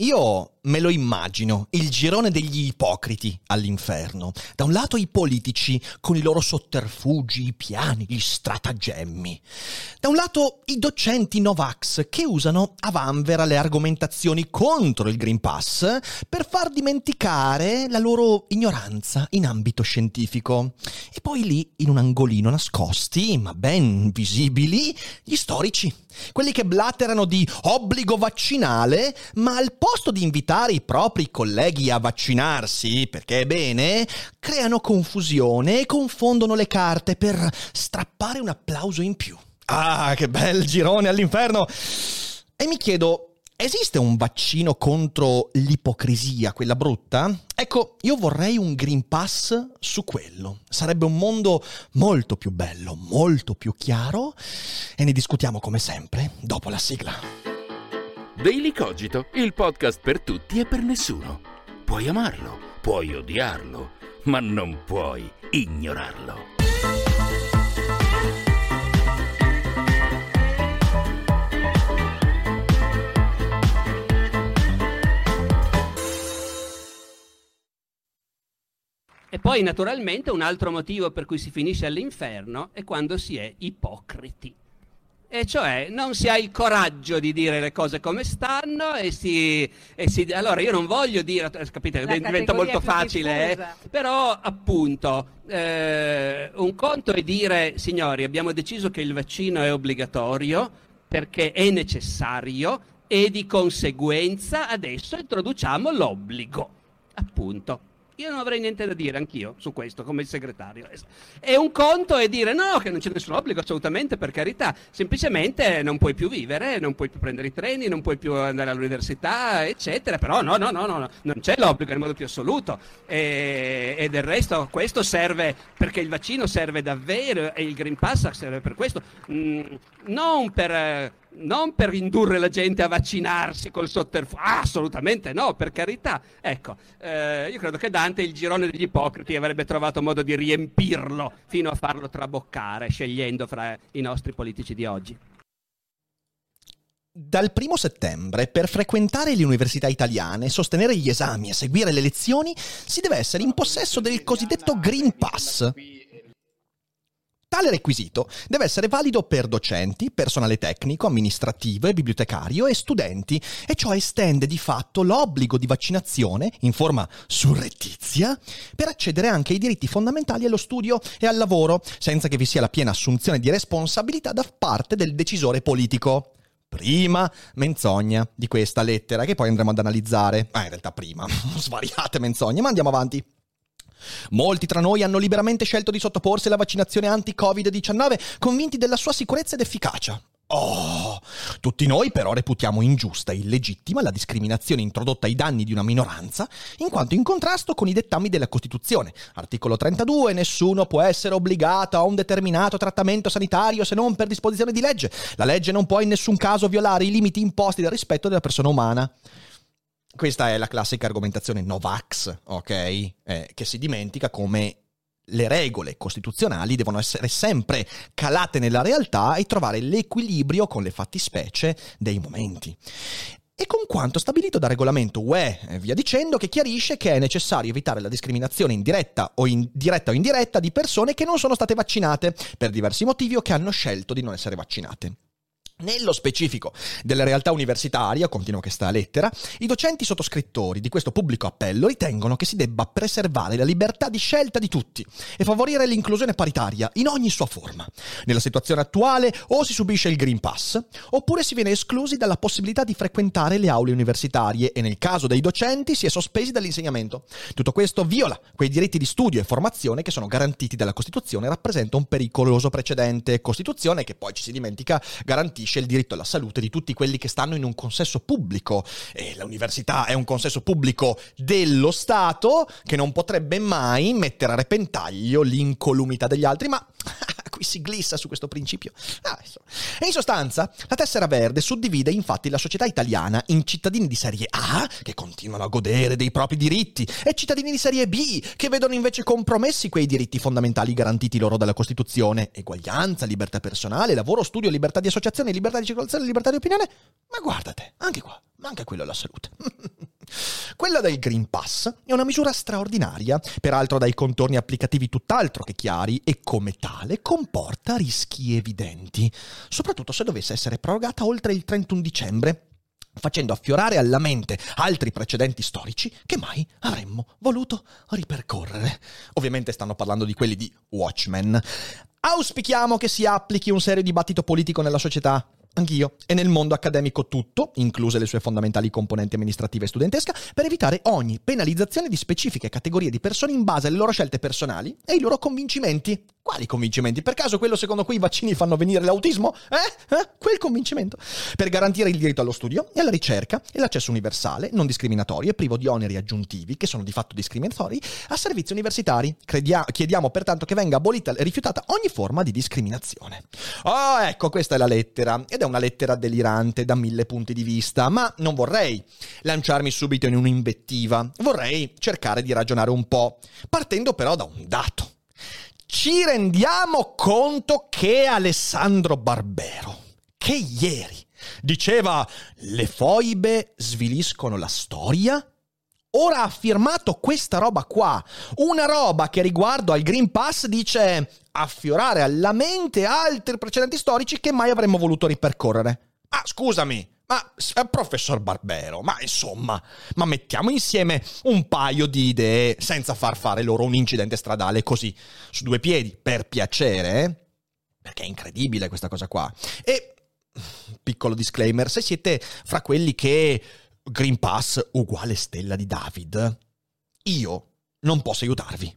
Io me lo immagino, il girone degli ipocriti all'inferno. Da un lato i politici con i loro sotterfugi, i piani, gli stratagemmi. Da un lato i docenti Novax che usano a vanvera le argomentazioni contro il Green Pass per far dimenticare la loro ignoranza in ambito scientifico. E poi lì, in un angolino nascosti, ma ben visibili, gli storici. Quelli che blatterano di obbligo vaccinale, ma al posto di invitare i propri colleghi a vaccinarsi, perché è bene, creano confusione e confondono le carte per strappare un applauso in più. Ah, che bel girone all'inferno! E mi chiedo, Esiste un vaccino contro l'ipocrisia, quella brutta? Ecco, io vorrei un Green Pass su quello. Sarebbe un mondo molto più bello, molto più chiaro e ne discutiamo come sempre dopo la sigla. Daily Cogito, il podcast per tutti e per nessuno. Puoi amarlo, puoi odiarlo, ma non puoi ignorarlo. E poi naturalmente un altro motivo per cui si finisce all'inferno è quando si è ipocriti. E cioè non si ha il coraggio di dire le cose come stanno e si... E si allora io non voglio dire, capite, La diventa molto facile, eh? però appunto eh, un conto è dire signori abbiamo deciso che il vaccino è obbligatorio perché è necessario e di conseguenza adesso introduciamo l'obbligo, appunto. Io non avrei niente da dire anch'io su questo come il segretario. E un conto è dire no, che non c'è nessun obbligo, assolutamente, per carità. Semplicemente non puoi più vivere, non puoi più prendere i treni, non puoi più andare all'università, eccetera. Però no, no, no, no, non c'è l'obbligo in modo più assoluto. E, e del resto questo serve perché il vaccino serve davvero e il Green Pass serve per questo. Mm, non per non per indurre la gente a vaccinarsi col sotterfugio, ah, assolutamente no, per carità. Ecco, eh, io credo che Dante il girone degli ipocriti avrebbe trovato modo di riempirlo fino a farlo traboccare, scegliendo fra i nostri politici di oggi. Dal primo settembre, per frequentare le università italiane, sostenere gli esami e seguire le lezioni, si deve essere in possesso del cosiddetto Green Pass, Tale requisito deve essere valido per docenti, personale tecnico, amministrativo e bibliotecario e studenti e ciò estende di fatto l'obbligo di vaccinazione in forma surrettizia per accedere anche ai diritti fondamentali allo studio e al lavoro, senza che vi sia la piena assunzione di responsabilità da parte del decisore politico prima menzogna di questa lettera che poi andremo ad analizzare. Ah, in realtà prima, svariate menzogne, ma andiamo avanti. Molti tra noi hanno liberamente scelto di sottoporsi alla vaccinazione anti-Covid-19, convinti della sua sicurezza ed efficacia. Oh, tutti noi però reputiamo ingiusta e illegittima la discriminazione introdotta ai danni di una minoranza, in quanto in contrasto con i dettami della Costituzione. Articolo 32, nessuno può essere obbligato a un determinato trattamento sanitario se non per disposizione di legge. La legge non può in nessun caso violare i limiti imposti dal rispetto della persona umana. Questa è la classica argomentazione Novax, ok? Eh, che si dimentica come le regole costituzionali devono essere sempre calate nella realtà e trovare l'equilibrio con le fattispecie dei momenti. E con quanto stabilito dal regolamento UE e via dicendo, che chiarisce che è necessario evitare la discriminazione indiretta o, in, diretta o indiretta di persone che non sono state vaccinate per diversi motivi o che hanno scelto di non essere vaccinate. Nello specifico della realtà universitaria, continua questa lettera, i docenti sottoscrittori di questo pubblico appello ritengono che si debba preservare la libertà di scelta di tutti e favorire l'inclusione paritaria in ogni sua forma. Nella situazione attuale o si subisce il Green Pass, oppure si viene esclusi dalla possibilità di frequentare le aule universitarie e nel caso dei docenti si è sospesi dall'insegnamento. Tutto questo viola quei diritti di studio e formazione che sono garantiti dalla Costituzione e rappresenta un pericoloso precedente. Costituzione che poi ci si dimentica garantisce garantisce il diritto alla salute di tutti quelli che stanno in un consesso pubblico. E l'università è un consesso pubblico dello Stato che non potrebbe mai mettere a repentaglio l'incolumità degli altri, ma qui si glissa su questo principio. Ah, e in sostanza, la tessera verde suddivide infatti la società italiana in cittadini di serie A, che continuano a godere dei propri diritti, e cittadini di serie B, che vedono invece compromessi quei diritti fondamentali garantiti loro dalla Costituzione, eguaglianza, libertà personale, lavoro, studio, libertà di associazione, libertà di circolazione, libertà di opinione. Ma guardate, anche qua, manca quello alla salute. Quella del Green Pass è una misura straordinaria, peraltro dai contorni applicativi tutt'altro che chiari e come tale comporta rischi evidenti, soprattutto se dovesse essere prorogata oltre il 31 dicembre, facendo affiorare alla mente altri precedenti storici che mai avremmo voluto ripercorrere. Ovviamente stanno parlando di quelli di Watchmen. Auspichiamo che si applichi un serio dibattito politico nella società Anch'io. E nel mondo accademico tutto, incluse le sue fondamentali componenti amministrative e studentesca, per evitare ogni penalizzazione di specifiche categorie di persone in base alle loro scelte personali e ai loro convincimenti. Quali convincimenti? Per caso quello secondo cui i vaccini fanno venire l'autismo? Eh? eh? Quel convincimento. Per garantire il diritto allo studio e alla ricerca e l'accesso universale, non discriminatorio e privo di oneri aggiuntivi, che sono di fatto discriminatori, a servizi universitari. Credia- chiediamo pertanto che venga abolita e rifiutata ogni forma di discriminazione. Oh, ecco, questa è la lettera. Ed è una lettera delirante da mille punti di vista, ma non vorrei lanciarmi subito in un'invettiva. Vorrei cercare di ragionare un po', partendo però da un dato ci rendiamo conto che Alessandro Barbero, che ieri diceva le foibe sviliscono la storia, ora ha firmato questa roba qua, una roba che riguardo al Green Pass dice affiorare alla mente altri precedenti storici che mai avremmo voluto ripercorrere. Ah, scusami, ma eh, professor Barbero, ma insomma, ma mettiamo insieme un paio di idee senza far fare loro un incidente stradale così, su due piedi, per piacere, eh? Perché è incredibile questa cosa qua. E, piccolo disclaimer, se siete fra quelli che Green Pass uguale stella di David, io non posso aiutarvi.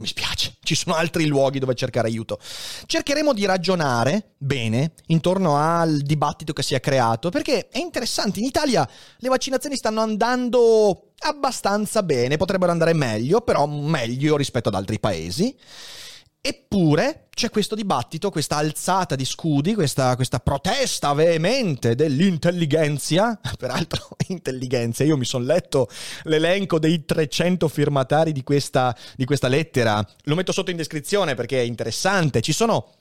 Mi spiace, ci sono altri luoghi dove cercare aiuto. Cercheremo di ragionare bene intorno al dibattito che si è creato, perché è interessante, in Italia le vaccinazioni stanno andando abbastanza bene, potrebbero andare meglio, però meglio rispetto ad altri paesi. Eppure c'è questo dibattito, questa alzata di scudi, questa, questa protesta veemente dell'intelligenza, peraltro intelligenza, io mi sono letto l'elenco dei 300 firmatari di questa, di questa lettera, lo metto sotto in descrizione perché è interessante, ci sono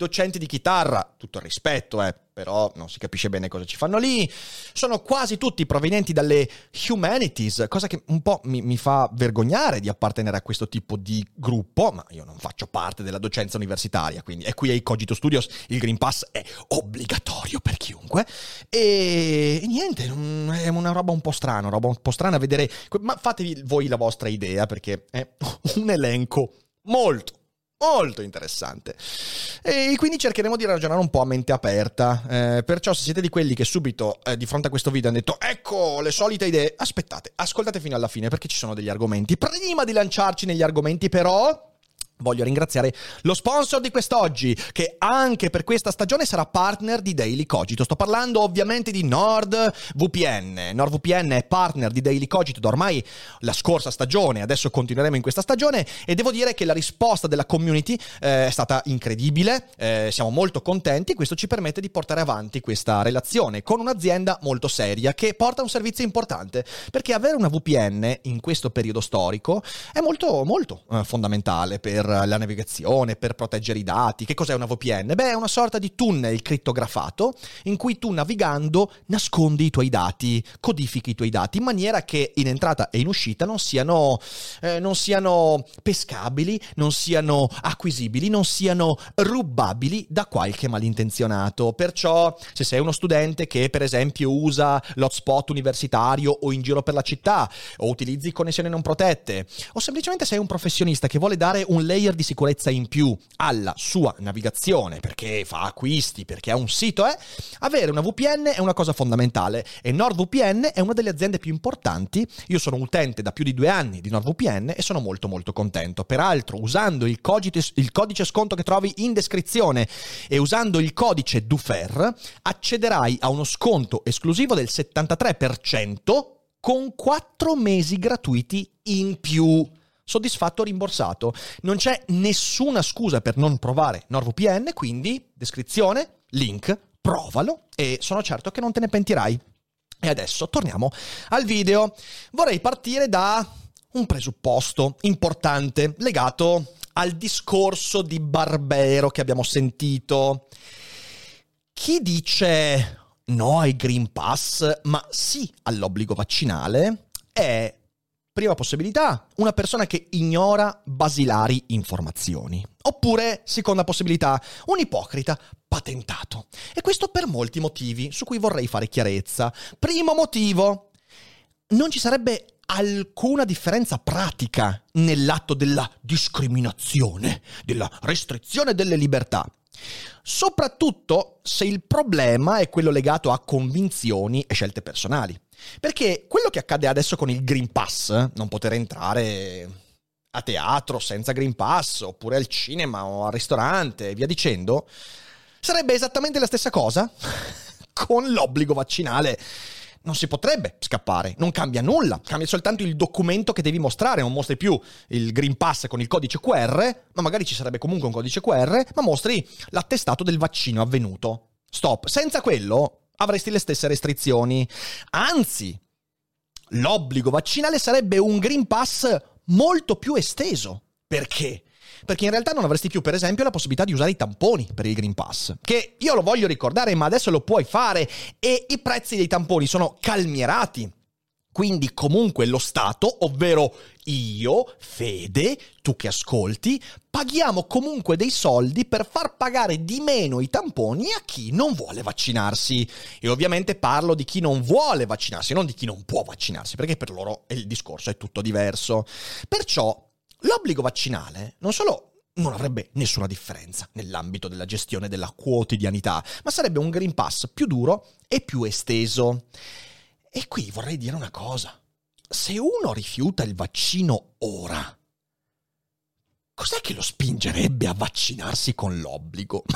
docenti di chitarra, tutto il rispetto, eh, però non si capisce bene cosa ci fanno lì. Sono quasi tutti provenienti dalle humanities, cosa che un po' mi, mi, fa vergognare di appartenere a questo tipo di gruppo, ma io non faccio parte della docenza universitaria, quindi è qui ai Cogito Studios il Green Pass è obbligatorio per chiunque. E, e niente, è una roba un po' strana, roba un po' strana vedere... Ma fatevi voi la vostra idea, perché è un elenco molto molto interessante. E quindi cercheremo di ragionare un po' a mente aperta. Eh, perciò, se siete di quelli che subito eh, di fronte a questo video hanno detto ecco le solite idee, aspettate, ascoltate fino alla fine perché ci sono degli argomenti. Prima di lanciarci negli argomenti, però. Voglio ringraziare lo sponsor di quest'oggi, che anche per questa stagione sarà partner di Daily Cogito. Sto parlando ovviamente di NordVPN. NordVPN è partner di Daily Cogito da ormai la scorsa stagione, adesso continueremo in questa stagione e devo dire che la risposta della community eh, è stata incredibile, eh, siamo molto contenti questo ci permette di portare avanti questa relazione con un'azienda molto seria che porta un servizio importante, perché avere una VPN in questo periodo storico è molto, molto eh, fondamentale per la navigazione, per proteggere i dati. Che cos'è una VPN? Beh, è una sorta di tunnel crittografato in cui tu navigando nascondi i tuoi dati, codifichi i tuoi dati in maniera che in entrata e in uscita non siano, eh, non siano pescabili, non siano acquisibili, non siano rubabili da qualche malintenzionato. Perciò, se sei uno studente che per esempio usa l'hotspot universitario o in giro per la città, o utilizzi connessioni non protette, o semplicemente sei un professionista che vuole dare un layer layer di sicurezza in più alla sua navigazione, perché fa acquisti, perché ha un sito, eh, avere una VPN è una cosa fondamentale e NordVPN è una delle aziende più importanti. Io sono utente da più di due anni di NordVPN e sono molto molto contento. Peraltro, usando il codice, il codice sconto che trovi in descrizione e usando il codice DUFER, accederai a uno sconto esclusivo del 73% con 4 mesi gratuiti in più soddisfatto o rimborsato. Non c'è nessuna scusa per non provare NordVPN, quindi descrizione, link, provalo e sono certo che non te ne pentirai. E adesso torniamo al video. Vorrei partire da un presupposto importante legato al discorso di Barbero che abbiamo sentito. Chi dice no ai Green Pass, ma sì all'obbligo vaccinale, è prima possibilità, una persona che ignora basilari informazioni. Oppure, seconda possibilità, un ipocrita patentato. E questo per molti motivi su cui vorrei fare chiarezza. Primo motivo, non ci sarebbe alcuna differenza pratica nell'atto della discriminazione, della restrizione delle libertà. Soprattutto se il problema è quello legato a convinzioni e scelte personali. Perché quello che accade adesso con il Green Pass, non poter entrare a teatro senza Green Pass, oppure al cinema o al ristorante, via dicendo, sarebbe esattamente la stessa cosa con l'obbligo vaccinale non si potrebbe scappare, non cambia nulla, cambia soltanto il documento che devi mostrare, non mostri più il Green Pass con il codice QR, ma magari ci sarebbe comunque un codice QR, ma mostri l'attestato del vaccino avvenuto. Stop, senza quello avresti le stesse restrizioni. Anzi, l'obbligo vaccinale sarebbe un Green Pass molto più esteso. Perché? perché in realtà non avresti più, per esempio, la possibilità di usare i tamponi per il Green Pass, che io lo voglio ricordare, ma adesso lo puoi fare e i prezzi dei tamponi sono calmierati. Quindi comunque lo Stato, ovvero io, Fede, tu che ascolti, paghiamo comunque dei soldi per far pagare di meno i tamponi a chi non vuole vaccinarsi. E ovviamente parlo di chi non vuole vaccinarsi, non di chi non può vaccinarsi, perché per loro il discorso è tutto diverso. Perciò L'obbligo vaccinale non solo non avrebbe nessuna differenza nell'ambito della gestione della quotidianità, ma sarebbe un Green Pass più duro e più esteso. E qui vorrei dire una cosa. Se uno rifiuta il vaccino ora, cos'è che lo spingerebbe a vaccinarsi con l'obbligo?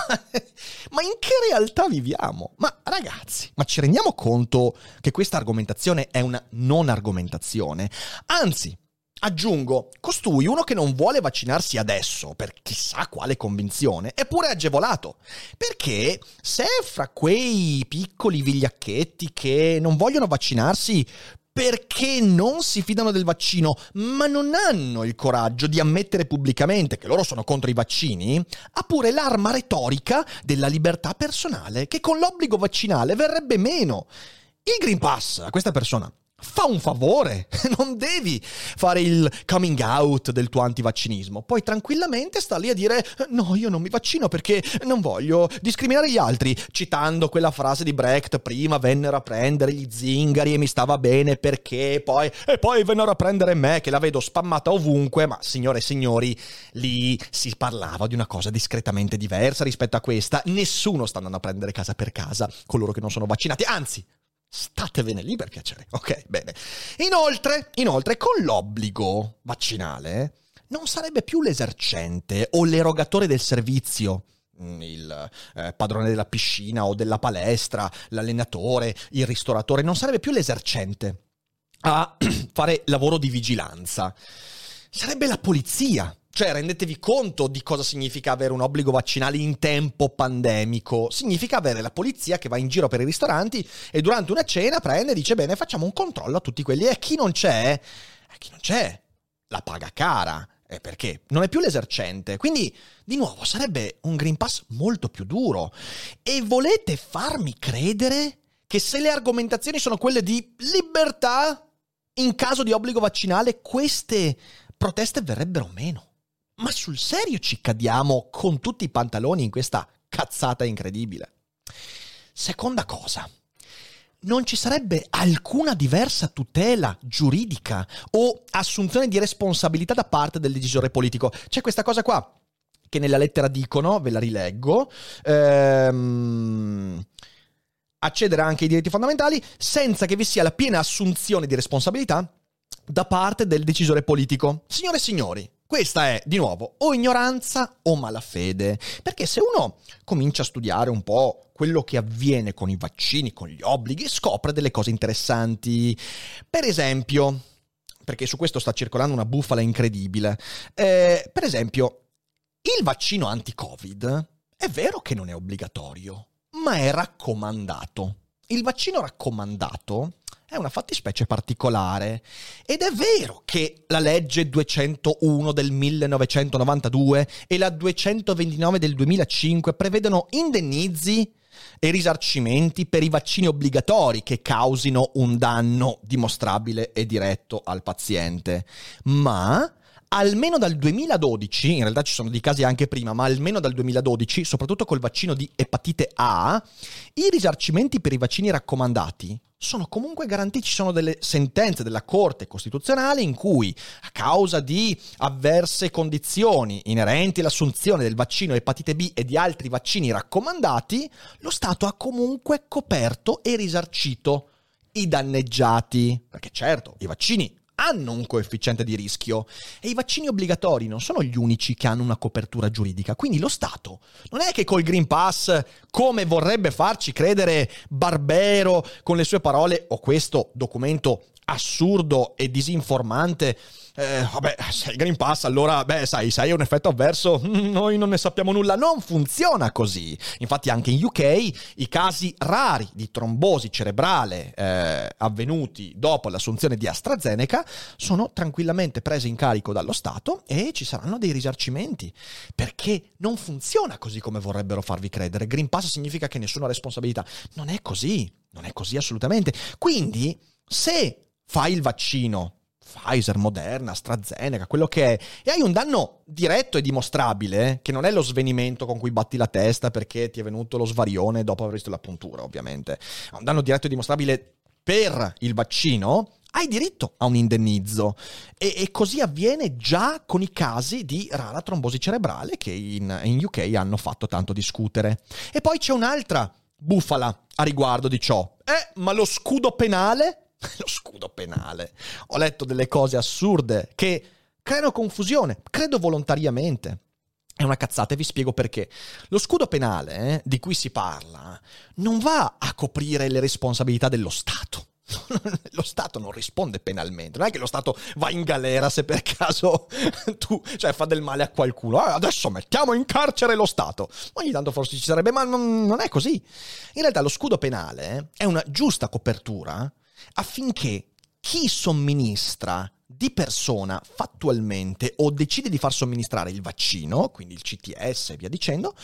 ma in che realtà viviamo? Ma ragazzi, ma ci rendiamo conto che questa argomentazione è una non argomentazione? Anzi, Aggiungo, costui, uno che non vuole vaccinarsi adesso, per chissà quale convinzione, è pure agevolato. Perché se fra quei piccoli vigliacchetti che non vogliono vaccinarsi perché non si fidano del vaccino, ma non hanno il coraggio di ammettere pubblicamente che loro sono contro i vaccini, ha pure l'arma retorica della libertà personale, che con l'obbligo vaccinale verrebbe meno. Il Green Pass a questa persona fa un favore, non devi fare il coming out del tuo antivaccinismo. Puoi tranquillamente sta lì a dire no, io non mi vaccino perché non voglio discriminare gli altri, citando quella frase di Brecht, prima vennero a prendere gli zingari e mi stava bene perché poi e poi vennero a prendere me che la vedo spammata ovunque, ma signore e signori, lì si parlava di una cosa discretamente diversa rispetto a questa. Nessuno sta andando a prendere casa per casa coloro che non sono vaccinati, anzi, Statevene lì per piacere. Ok, bene. Inoltre, inoltre, con l'obbligo vaccinale non sarebbe più l'esercente o l'erogatore del servizio mm, il eh, padrone della piscina o della palestra, l'allenatore, il ristoratore, non sarebbe più l'esercente a fare lavoro di vigilanza. Sarebbe la polizia cioè, rendetevi conto di cosa significa avere un obbligo vaccinale in tempo pandemico. Significa avere la polizia che va in giro per i ristoranti e durante una cena prende e dice: Bene, facciamo un controllo a tutti quelli. E chi non c'è, e chi non c'è, la paga cara. Eh, perché non è più l'esercente. Quindi, di nuovo, sarebbe un Green Pass molto più duro. E volete farmi credere che se le argomentazioni sono quelle di libertà, in caso di obbligo vaccinale, queste proteste verrebbero meno? Ma sul serio ci cadiamo con tutti i pantaloni in questa cazzata incredibile? Seconda cosa, non ci sarebbe alcuna diversa tutela giuridica o assunzione di responsabilità da parte del decisore politico. C'è questa cosa qua che nella lettera dicono, ve la rileggo, ehm, accedere anche ai diritti fondamentali senza che vi sia la piena assunzione di responsabilità da parte del decisore politico. Signore e signori, questa è, di nuovo, o ignoranza o malafede. Perché se uno comincia a studiare un po' quello che avviene con i vaccini, con gli obblighi, scopre delle cose interessanti. Per esempio, perché su questo sta circolando una bufala incredibile. Eh, per esempio, il vaccino anti-Covid è vero che non è obbligatorio, ma è raccomandato. Il vaccino raccomandato è una fattispecie particolare. Ed è vero che la legge 201 del 1992 e la 229 del 2005 prevedono indennizi e risarcimenti per i vaccini obbligatori che causino un danno dimostrabile e diretto al paziente, ma almeno dal 2012, in realtà ci sono dei casi anche prima, ma almeno dal 2012, soprattutto col vaccino di epatite A, i risarcimenti per i vaccini raccomandati sono comunque garantiti, ci sono delle sentenze della Corte Costituzionale in cui a causa di avverse condizioni inerenti all'assunzione del vaccino epatite B e di altri vaccini raccomandati, lo Stato ha comunque coperto e risarcito i danneggiati. Perché certo, i vaccini hanno un coefficiente di rischio e i vaccini obbligatori non sono gli unici che hanno una copertura giuridica. Quindi lo Stato non è che col Green Pass, come vorrebbe farci credere Barbero con le sue parole o questo documento assurdo e disinformante eh, vabbè, se il Green Pass allora, beh, sai, se hai un effetto avverso, noi non ne sappiamo nulla. Non funziona così. Infatti anche in UK i casi rari di trombosi cerebrale eh, avvenuti dopo l'assunzione di AstraZeneca sono tranquillamente presi in carico dallo Stato e ci saranno dei risarcimenti. Perché non funziona così come vorrebbero farvi credere. Green Pass significa che nessuna responsabilità. Non è così. Non è così assolutamente. Quindi, se fai il vaccino Pfizer, Moderna, AstraZeneca, quello che è, e hai un danno diretto e dimostrabile, che non è lo svenimento con cui batti la testa perché ti è venuto lo svarione dopo aver visto la puntura, ovviamente, è un danno diretto e dimostrabile per il vaccino, hai diritto a un indennizzo e, e, così avviene già con i casi di rara trombosi cerebrale che in, in UK hanno fatto tanto discutere. E poi c'è un'altra bufala a riguardo di ciò. Eh, ma lo scudo penale lo scudo penale. Ho letto delle cose assurde che creano confusione, credo volontariamente. È una cazzata e vi spiego perché. Lo scudo penale eh, di cui si parla non va a coprire le responsabilità dello Stato. lo Stato non risponde penalmente, non è che lo Stato va in galera se per caso tu cioè, fa del male a qualcuno. Ah, adesso mettiamo in carcere lo Stato. Ogni tanto forse ci sarebbe, ma non, non è così. In realtà lo scudo penale eh, è una giusta copertura affinché chi somministra di persona fattualmente o decide di far somministrare il vaccino, quindi il CTS e via dicendo,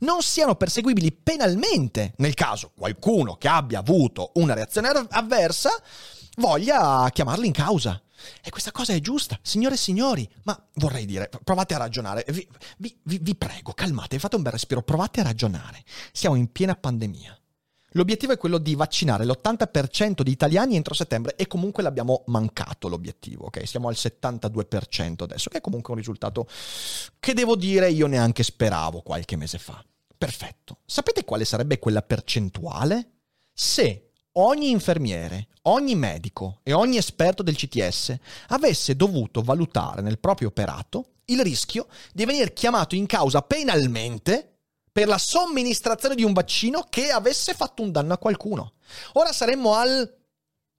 non siano perseguibili penalmente nel caso qualcuno che abbia avuto una reazione avversa voglia chiamarli in causa. E questa cosa è giusta, signore e signori, ma vorrei dire, provate a ragionare, vi, vi, vi, prego, calmate, fate un bel respiro, provate a ragionare. Siamo in piena pandemia. L'obiettivo è quello di vaccinare l'80% di italiani entro settembre e comunque l'abbiamo mancato l'obiettivo, ok? Siamo al 72% adesso, che è comunque un risultato che devo dire io neanche speravo qualche mese fa. Perfetto. Sapete quale sarebbe quella percentuale? Se ogni infermiere, ogni medico e ogni esperto del CTS avesse dovuto valutare nel proprio operato il rischio di venire chiamato in causa penalmente per la somministrazione di un vaccino che avesse fatto un danno a qualcuno. Ora saremmo al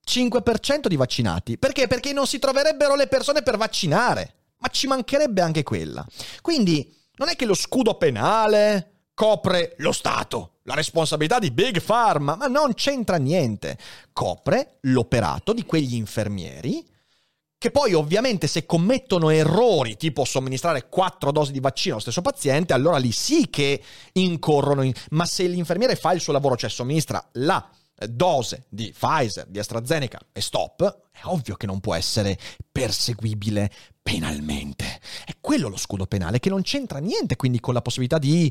5% di vaccinati. Perché? Perché non si troverebbero le persone per vaccinare. Ma ci mancherebbe anche quella. Quindi non è che lo scudo penale copre lo Stato, la responsabilità di Big Pharma, ma non c'entra niente. Copre l'operato di quegli infermieri che poi ovviamente se commettono errori, tipo somministrare quattro dosi di vaccino allo stesso paziente, allora lì sì che incorrono, in... ma se l'infermiere fa il suo lavoro, cioè somministra la dose di Pfizer, di AstraZeneca e stop, è ovvio che non può essere perseguibile penalmente. È quello lo scudo penale che non c'entra niente quindi con la possibilità di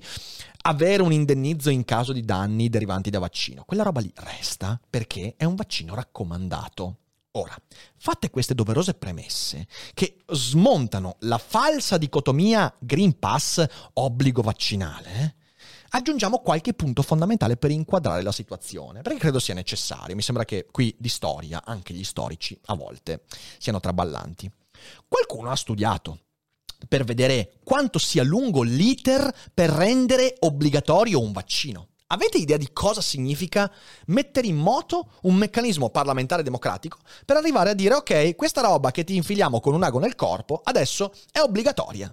avere un indennizzo in caso di danni derivanti da vaccino. Quella roba lì resta perché è un vaccino raccomandato. Ora, fatte queste doverose premesse che smontano la falsa dicotomia Green Pass obbligo vaccinale, aggiungiamo qualche punto fondamentale per inquadrare la situazione, perché credo sia necessario. Mi sembra che qui di storia anche gli storici a volte siano traballanti. Qualcuno ha studiato per vedere quanto sia lungo l'iter per rendere obbligatorio un vaccino. Avete idea di cosa significa mettere in moto un meccanismo parlamentare democratico per arrivare a dire ok, questa roba che ti infiliamo con un ago nel corpo adesso è obbligatoria?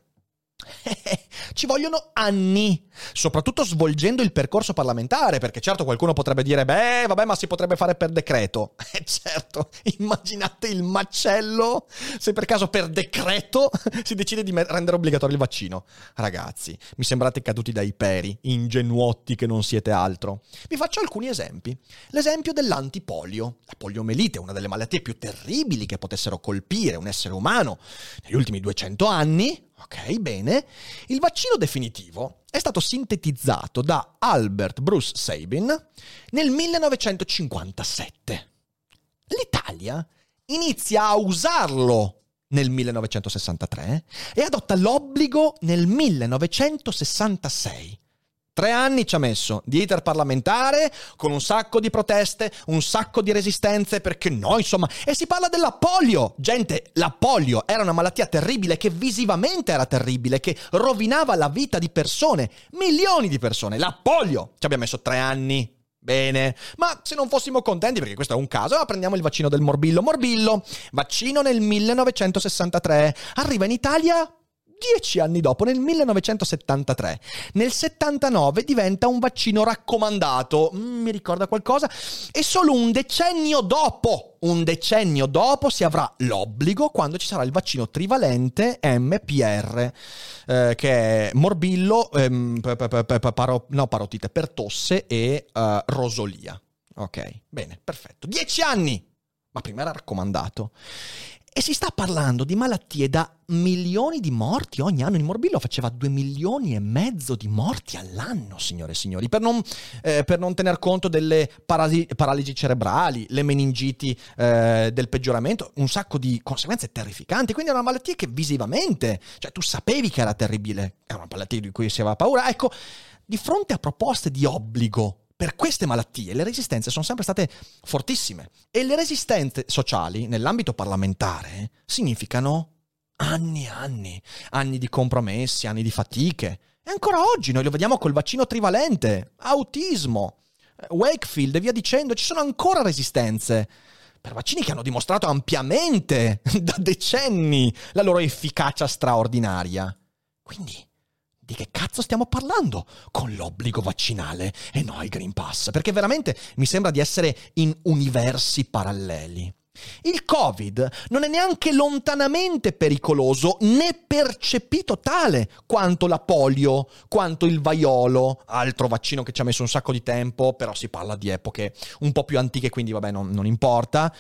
Ci vogliono anni, soprattutto svolgendo il percorso parlamentare, perché certo qualcuno potrebbe dire, beh, vabbè, ma si potrebbe fare per decreto. Eh certo, immaginate il macello se per caso per decreto si decide di rendere obbligatorio il vaccino. Ragazzi, mi sembrate caduti dai peri, ingenuotti che non siete altro. Vi faccio alcuni esempi. L'esempio dell'antipolio. La poliomelite è una delle malattie più terribili che potessero colpire un essere umano negli ultimi 200 anni, Ok, bene. Il vaccino definitivo è stato sintetizzato da Albert Bruce Sabin nel 1957. L'Italia inizia a usarlo nel 1963 e adotta l'obbligo nel 1966. Tre anni ci ha messo di iter parlamentare, con un sacco di proteste, un sacco di resistenze, perché no, insomma. E si parla della polio. Gente, la polio era una malattia terribile, che visivamente era terribile, che rovinava la vita di persone, milioni di persone. La polio! Ci abbiamo messo tre anni. Bene, ma se non fossimo contenti, perché questo è un caso, prendiamo il vaccino del morbillo. Morbillo, vaccino nel 1963. Arriva in Italia dieci anni dopo, nel 1973. Nel 79 diventa un vaccino raccomandato, mm, mi ricorda qualcosa, e solo un decennio dopo, un decennio dopo si avrà l'obbligo quando ci sarà il vaccino trivalente MPR, eh, che è morbillo, ehm, parotite per tosse e uh, rosolia. Ok, bene, perfetto. Dieci anni! Ma prima era raccomandato. E si sta parlando di malattie da milioni di morti ogni anno. Il morbillo faceva 2 milioni e mezzo di morti all'anno, signore e signori, per non, eh, non tener conto delle parasi- paralisi cerebrali, le meningiti eh, del peggioramento, un sacco di conseguenze terrificanti. Quindi è una malattia che visivamente, cioè tu sapevi che era terribile, è una malattia di cui si aveva paura. Ecco, di fronte a proposte di obbligo per queste malattie le resistenze sono sempre state fortissime e le resistenze sociali nell'ambito parlamentare significano anni e anni, anni di compromessi, anni di fatiche. E ancora oggi noi lo vediamo col vaccino trivalente, autismo, Wakefield e via dicendo, ci sono ancora resistenze per vaccini che hanno dimostrato ampiamente da decenni la loro efficacia straordinaria. Quindi di che cazzo stiamo parlando con l'obbligo vaccinale e no il Green Pass? Perché veramente mi sembra di essere in universi paralleli. Il Covid non è neanche lontanamente pericoloso né percepito tale quanto la polio, quanto il vaiolo, altro vaccino che ci ha messo un sacco di tempo, però si parla di epoche un po' più antiche, quindi vabbè non, non importa.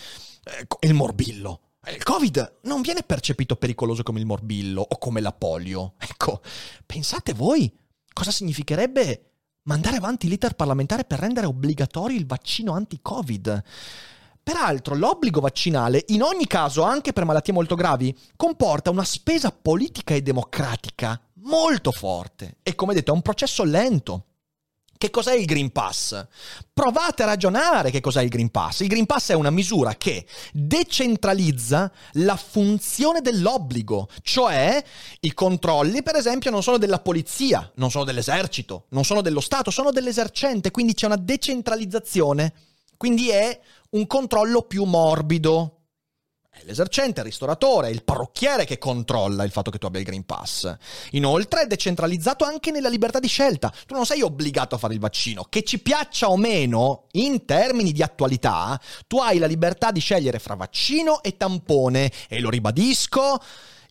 Eh, il morbillo. Il Covid non viene percepito pericoloso come il morbillo o come la polio. Ecco, pensate voi cosa significherebbe mandare avanti l'iter parlamentare per rendere obbligatorio il vaccino anti-Covid. Peraltro, l'obbligo vaccinale, in ogni caso, anche per malattie molto gravi, comporta una spesa politica e democratica molto forte. E come detto, è un processo lento. Che cos'è il Green Pass? Provate a ragionare che cos'è il Green Pass. Il Green Pass è una misura che decentralizza la funzione dell'obbligo, cioè i controlli, per esempio, non sono della polizia, non sono dell'esercito, non sono dello Stato, sono dell'esercente, quindi c'è una decentralizzazione. Quindi è un controllo più morbido, è l'esercente, il ristoratore, il parrucchiere che controlla il fatto che tu abbia il Green Pass. Inoltre è decentralizzato anche nella libertà di scelta. Tu non sei obbligato a fare il vaccino. Che ci piaccia o meno, in termini di attualità, tu hai la libertà di scegliere fra vaccino e tampone. E lo ribadisco,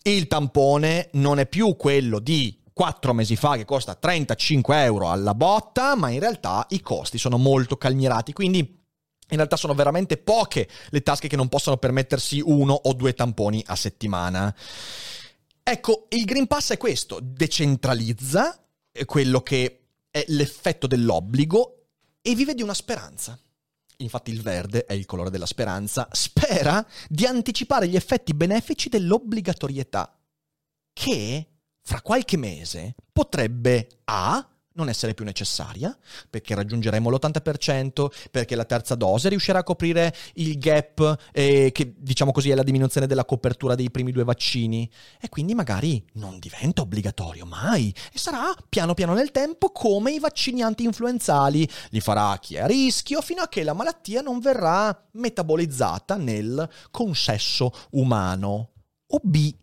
il tampone non è più quello di 4 mesi fa che costa 35 euro alla botta, ma in realtà i costi sono molto calmierati. Quindi in realtà sono veramente poche le tasche che non possono permettersi uno o due tamponi a settimana. Ecco, il Green Pass è questo, decentralizza quello che è l'effetto dell'obbligo e vive di una speranza. Infatti il verde è il colore della speranza, spera di anticipare gli effetti benefici dell'obbligatorietà, che fra qualche mese potrebbe A non essere più necessaria, perché raggiungeremo l'80%, perché la terza dose riuscirà a coprire il gap, eh, che diciamo così è la diminuzione della copertura dei primi due vaccini, e quindi magari non diventa obbligatorio mai, e sarà piano piano nel tempo come i vaccini anti-influenzali, li farà chi è a rischio fino a che la malattia non verrà metabolizzata nel consesso umano. O B,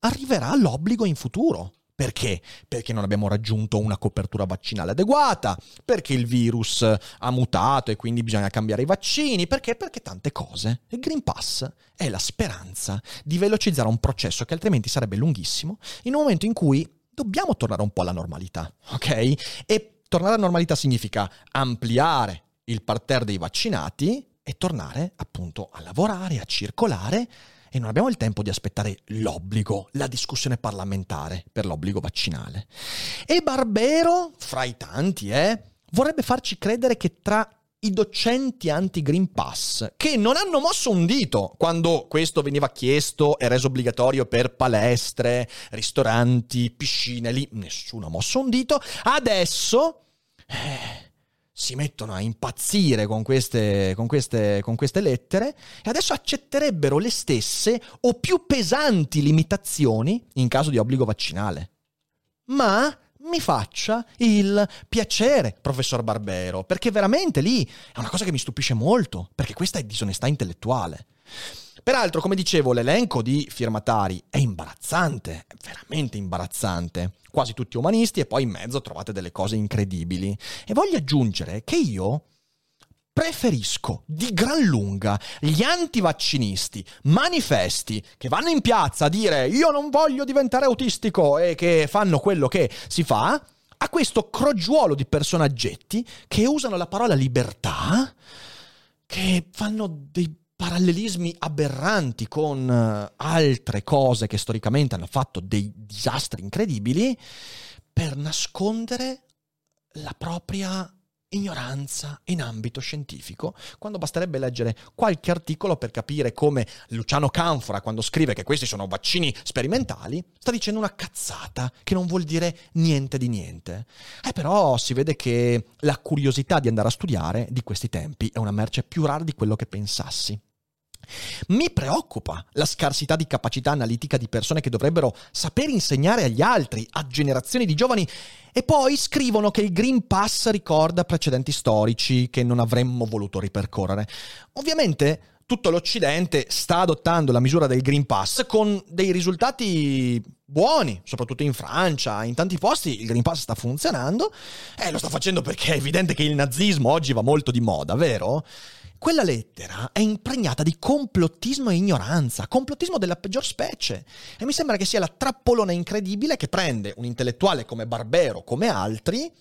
arriverà l'obbligo in futuro. Perché? Perché non abbiamo raggiunto una copertura vaccinale adeguata, perché il virus ha mutato e quindi bisogna cambiare i vaccini, perché? Perché tante cose. Il Green Pass è la speranza di velocizzare un processo che altrimenti sarebbe lunghissimo, in un momento in cui dobbiamo tornare un po' alla normalità, ok? E tornare alla normalità significa ampliare il parterre dei vaccinati e tornare appunto a lavorare, a circolare e non abbiamo il tempo di aspettare l'obbligo, la discussione parlamentare per l'obbligo vaccinale. E Barbero, fra i tanti, eh, vorrebbe farci credere che tra i docenti anti-Green Pass, che non hanno mosso un dito quando questo veniva chiesto e reso obbligatorio per palestre, ristoranti, piscine, lì nessuno ha mosso un dito, adesso... Eh, si mettono a impazzire con queste, con, queste, con queste, lettere e adesso accetterebbero le stesse o più pesanti limitazioni in caso di obbligo vaccinale. Ma mi faccia il piacere, professor Barbero, perché veramente lì è una cosa che mi stupisce molto, perché questa è disonestà intellettuale. Peraltro, come dicevo, l'elenco di firmatari è imbarazzante, è veramente imbarazzante. Quasi tutti umanisti e poi in mezzo trovate delle cose incredibili. E voglio aggiungere che io preferisco di gran lunga gli antivaccinisti, manifesti che vanno in piazza a dire io non voglio diventare autistico e che fanno quello che si fa, a questo crogiuolo di personaggetti che usano la parola libertà, che fanno dei parallelismi aberranti con uh, altre cose che storicamente hanno fatto dei disastri incredibili per nascondere la propria ignoranza in ambito scientifico, quando basterebbe leggere qualche articolo per capire come Luciano Canfora, quando scrive che questi sono vaccini sperimentali, sta dicendo una cazzata che non vuol dire niente di niente. Eh però si vede che la curiosità di andare a studiare di questi tempi è una merce più rara di quello che pensassi. Mi preoccupa la scarsità di capacità analitica di persone che dovrebbero saper insegnare agli altri, a generazioni di giovani, e poi scrivono che il Green Pass ricorda precedenti storici che non avremmo voluto ripercorrere. Ovviamente tutto l'Occidente sta adottando la misura del Green Pass con dei risultati buoni, soprattutto in Francia, in tanti posti il Green Pass sta funzionando e lo sta facendo perché è evidente che il nazismo oggi va molto di moda, vero? Quella lettera è impregnata di complottismo e ignoranza, complottismo della peggior specie. E mi sembra che sia la trappolona incredibile che prende un intellettuale come Barbero, come altri,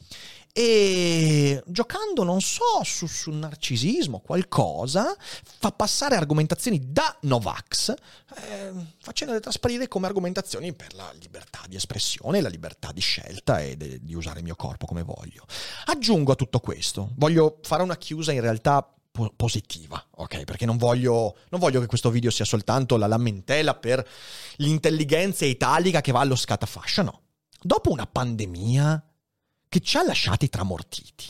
e giocando, non so, su, sul narcisismo, qualcosa, fa passare argomentazioni da Novax, eh, facendole trasparire come argomentazioni per la libertà di espressione, la libertà di scelta e de, di usare il mio corpo come voglio. Aggiungo a tutto questo, voglio fare una chiusa in realtà po- positiva, ok? Perché non voglio, non voglio, che questo video sia soltanto la lamentela per l'intelligenza italica che va allo scatafascio, no. Dopo una pandemia che ci ha lasciati tramortiti,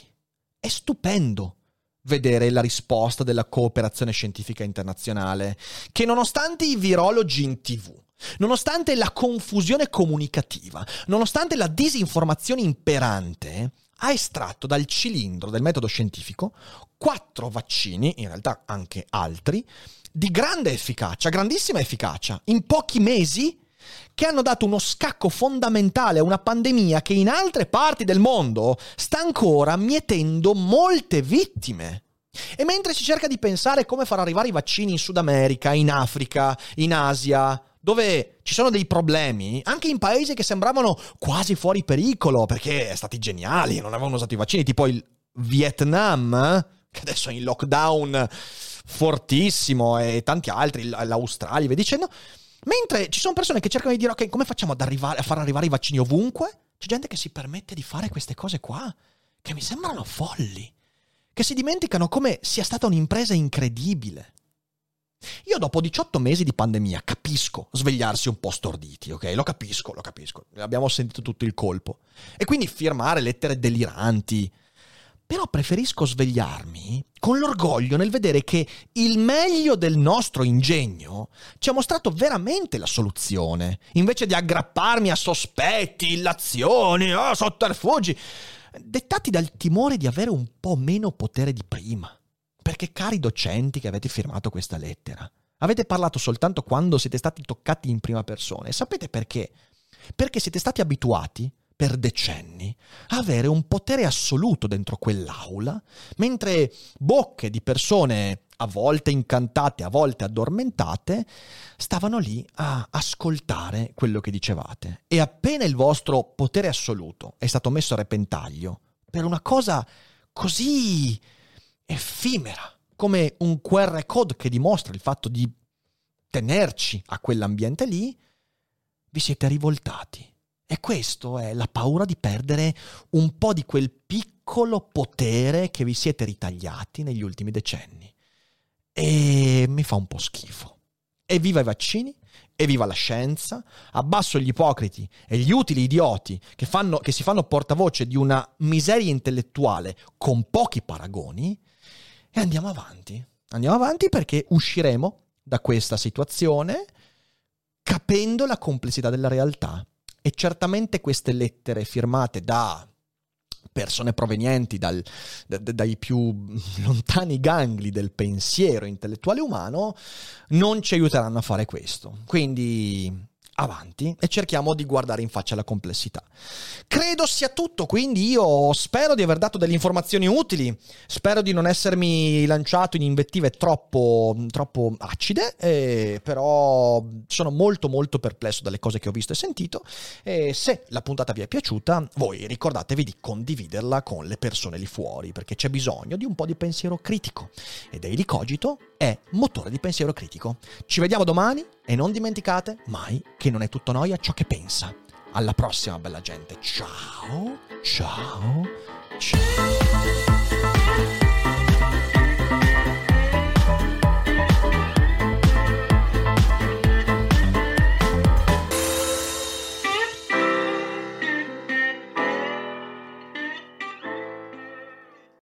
è stupendo vedere la risposta della cooperazione scientifica internazionale, che nonostante i virologi in tv, nonostante la confusione comunicativa, nonostante la disinformazione imperante, ha estratto dal cilindro del metodo scientifico quattro vaccini, in realtà anche altri, di grande efficacia, grandissima efficacia, in pochi mesi che hanno dato uno scacco fondamentale a una pandemia che in altre parti del mondo sta ancora mietendo molte vittime. E mentre si cerca di pensare come far arrivare i vaccini in Sud America, in Africa, in Asia, dove ci sono dei problemi, anche in paesi che sembravano quasi fuori pericolo, perché stati geniali, non avevano usato i vaccini, tipo il Vietnam, che adesso è in lockdown fortissimo, e tanti altri, l'Australia, via dicendo. Mentre ci sono persone che cercano di dire, ok, come facciamo ad arrivare, a far arrivare i vaccini ovunque? C'è gente che si permette di fare queste cose qua, che mi sembrano folli, che si dimenticano come sia stata un'impresa incredibile. Io dopo 18 mesi di pandemia capisco svegliarsi un po' storditi, ok? Lo capisco, lo capisco. Abbiamo sentito tutto il colpo. E quindi firmare lettere deliranti. Però preferisco svegliarmi con l'orgoglio nel vedere che il meglio del nostro ingegno ci ha mostrato veramente la soluzione, invece di aggrapparmi a sospetti, illazioni, oh, sotterfugi, dettati dal timore di avere un po' meno potere di prima. Perché cari docenti che avete firmato questa lettera, avete parlato soltanto quando siete stati toccati in prima persona. E sapete perché? Perché siete stati abituati per decenni avere un potere assoluto dentro quell'aula, mentre bocche di persone a volte incantate, a volte addormentate, stavano lì a ascoltare quello che dicevate. E appena il vostro potere assoluto è stato messo a repentaglio per una cosa così effimera, come un QR code che dimostra il fatto di tenerci a quell'ambiente lì, vi siete rivoltati. E questo è la paura di perdere un po' di quel piccolo potere che vi siete ritagliati negli ultimi decenni. E mi fa un po' schifo. Evviva i vaccini, evviva la scienza, abbasso gli ipocriti e gli utili idioti che, fanno, che si fanno portavoce di una miseria intellettuale con pochi paragoni e andiamo avanti. Andiamo avanti perché usciremo da questa situazione capendo la complessità della realtà. E certamente queste lettere firmate da persone provenienti dal, da, dai più lontani gangli del pensiero intellettuale umano non ci aiuteranno a fare questo. Quindi avanti e cerchiamo di guardare in faccia la complessità. Credo sia tutto, quindi io spero di aver dato delle informazioni utili, spero di non essermi lanciato in invettive troppo, troppo acide, eh, però sono molto molto perplesso dalle cose che ho visto e sentito. E se la puntata vi è piaciuta, voi ricordatevi di condividerla con le persone lì fuori, perché c'è bisogno di un po' di pensiero critico. E Daily Cogito è motore di pensiero critico. Ci vediamo domani e non dimenticate mai che non è tutto noia ciò che pensa. Alla prossima, bella gente. Ciao, ciao, ciao.